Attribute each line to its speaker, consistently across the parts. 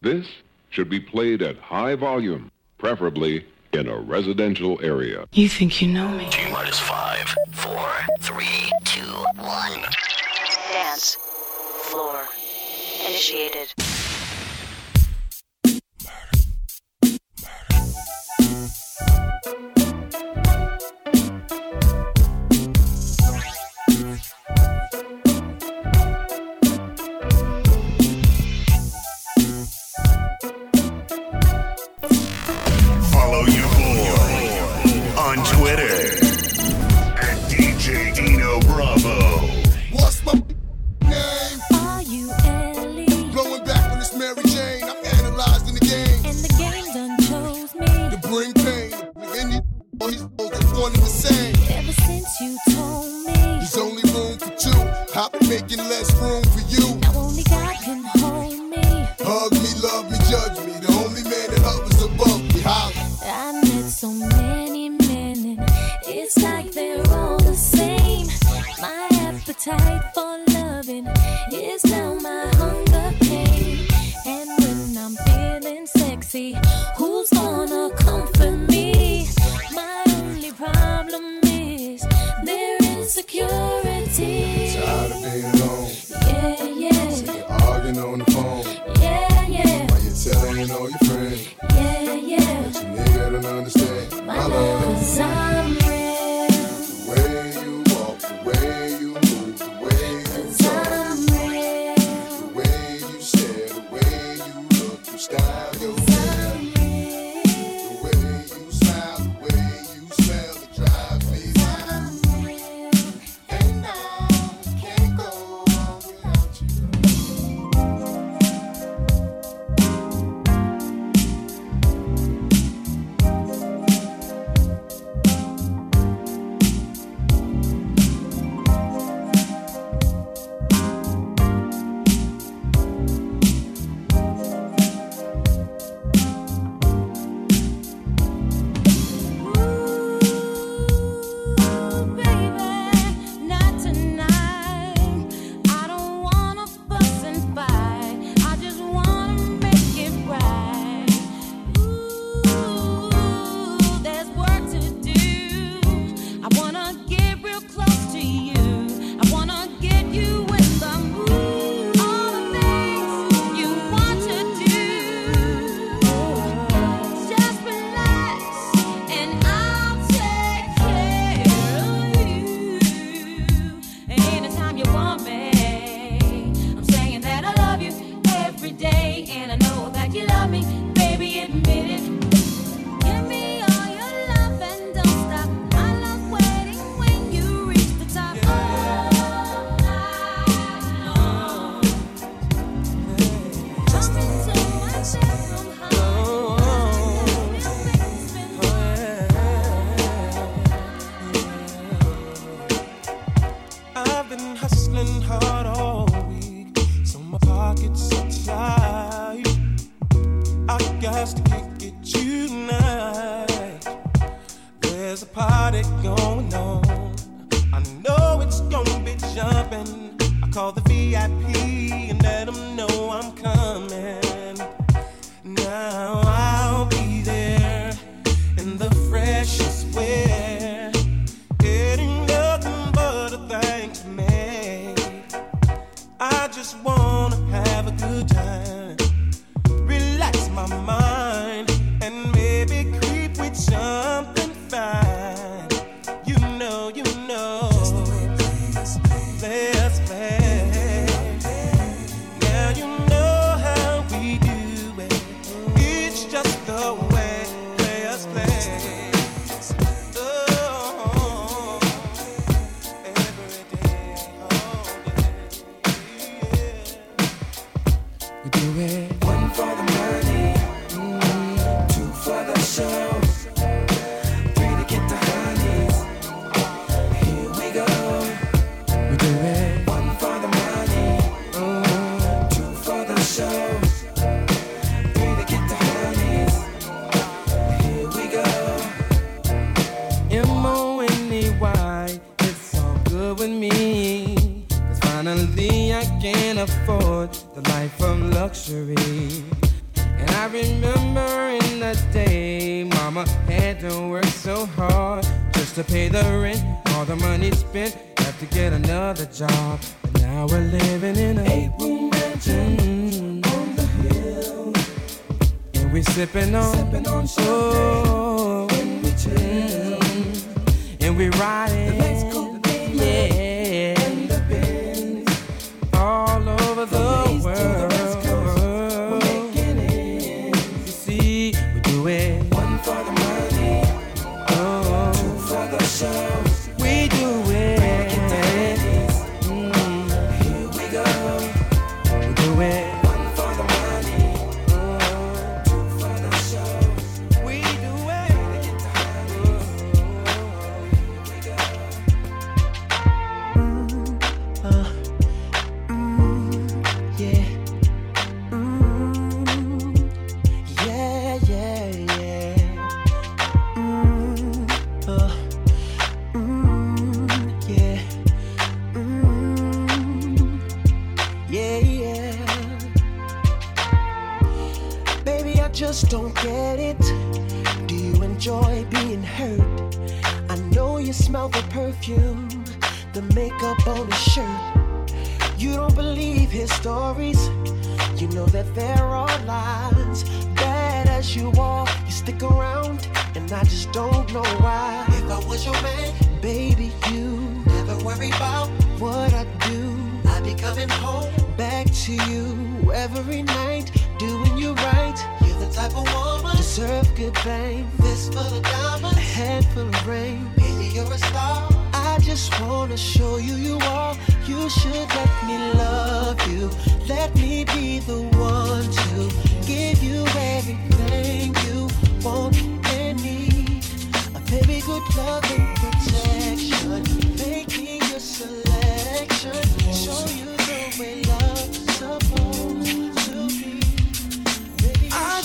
Speaker 1: This should be played at high volume, preferably in a residential area.
Speaker 2: You think you know me?
Speaker 3: T minus five, four, three, two, one.
Speaker 4: Dance. Floor. Initiated.
Speaker 5: I
Speaker 6: money
Speaker 2: spent, have to get another job. And now we're living in a eight room mansion mm-hmm. on the hill. And we're sipping on, sipping on
Speaker 6: sugar. every night, doing you right. You're the type of woman deserve good fame. This full of diamonds, a head full of rain. Baby, you're a star. I just wanna show you you are. You should let me love you. Let me be the one to give you everything you want and need. A baby, good love and protection. Making your selection. Show you the way
Speaker 5: love.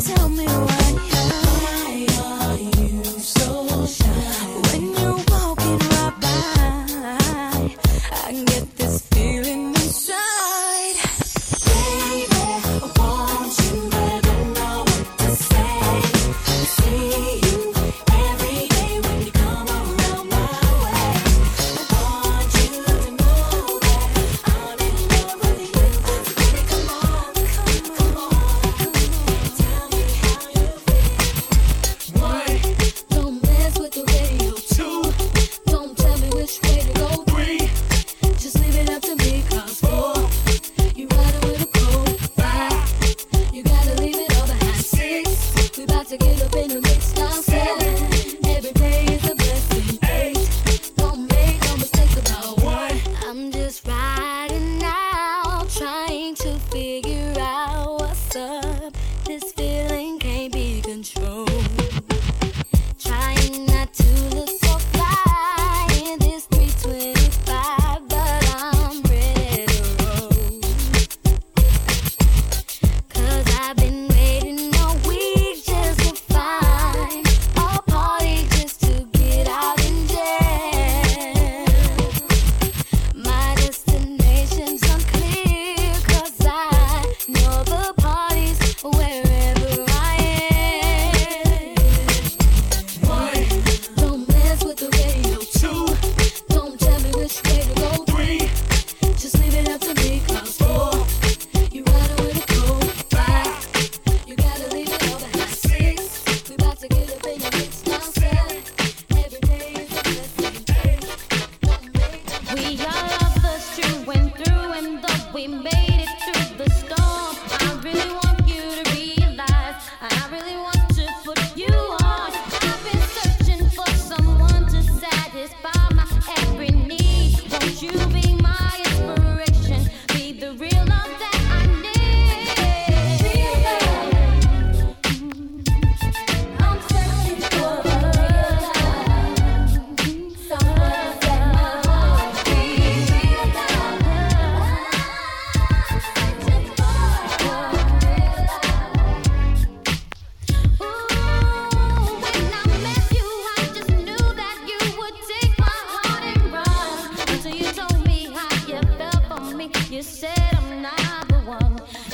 Speaker 5: tell me why, You said I'm not the
Speaker 7: one.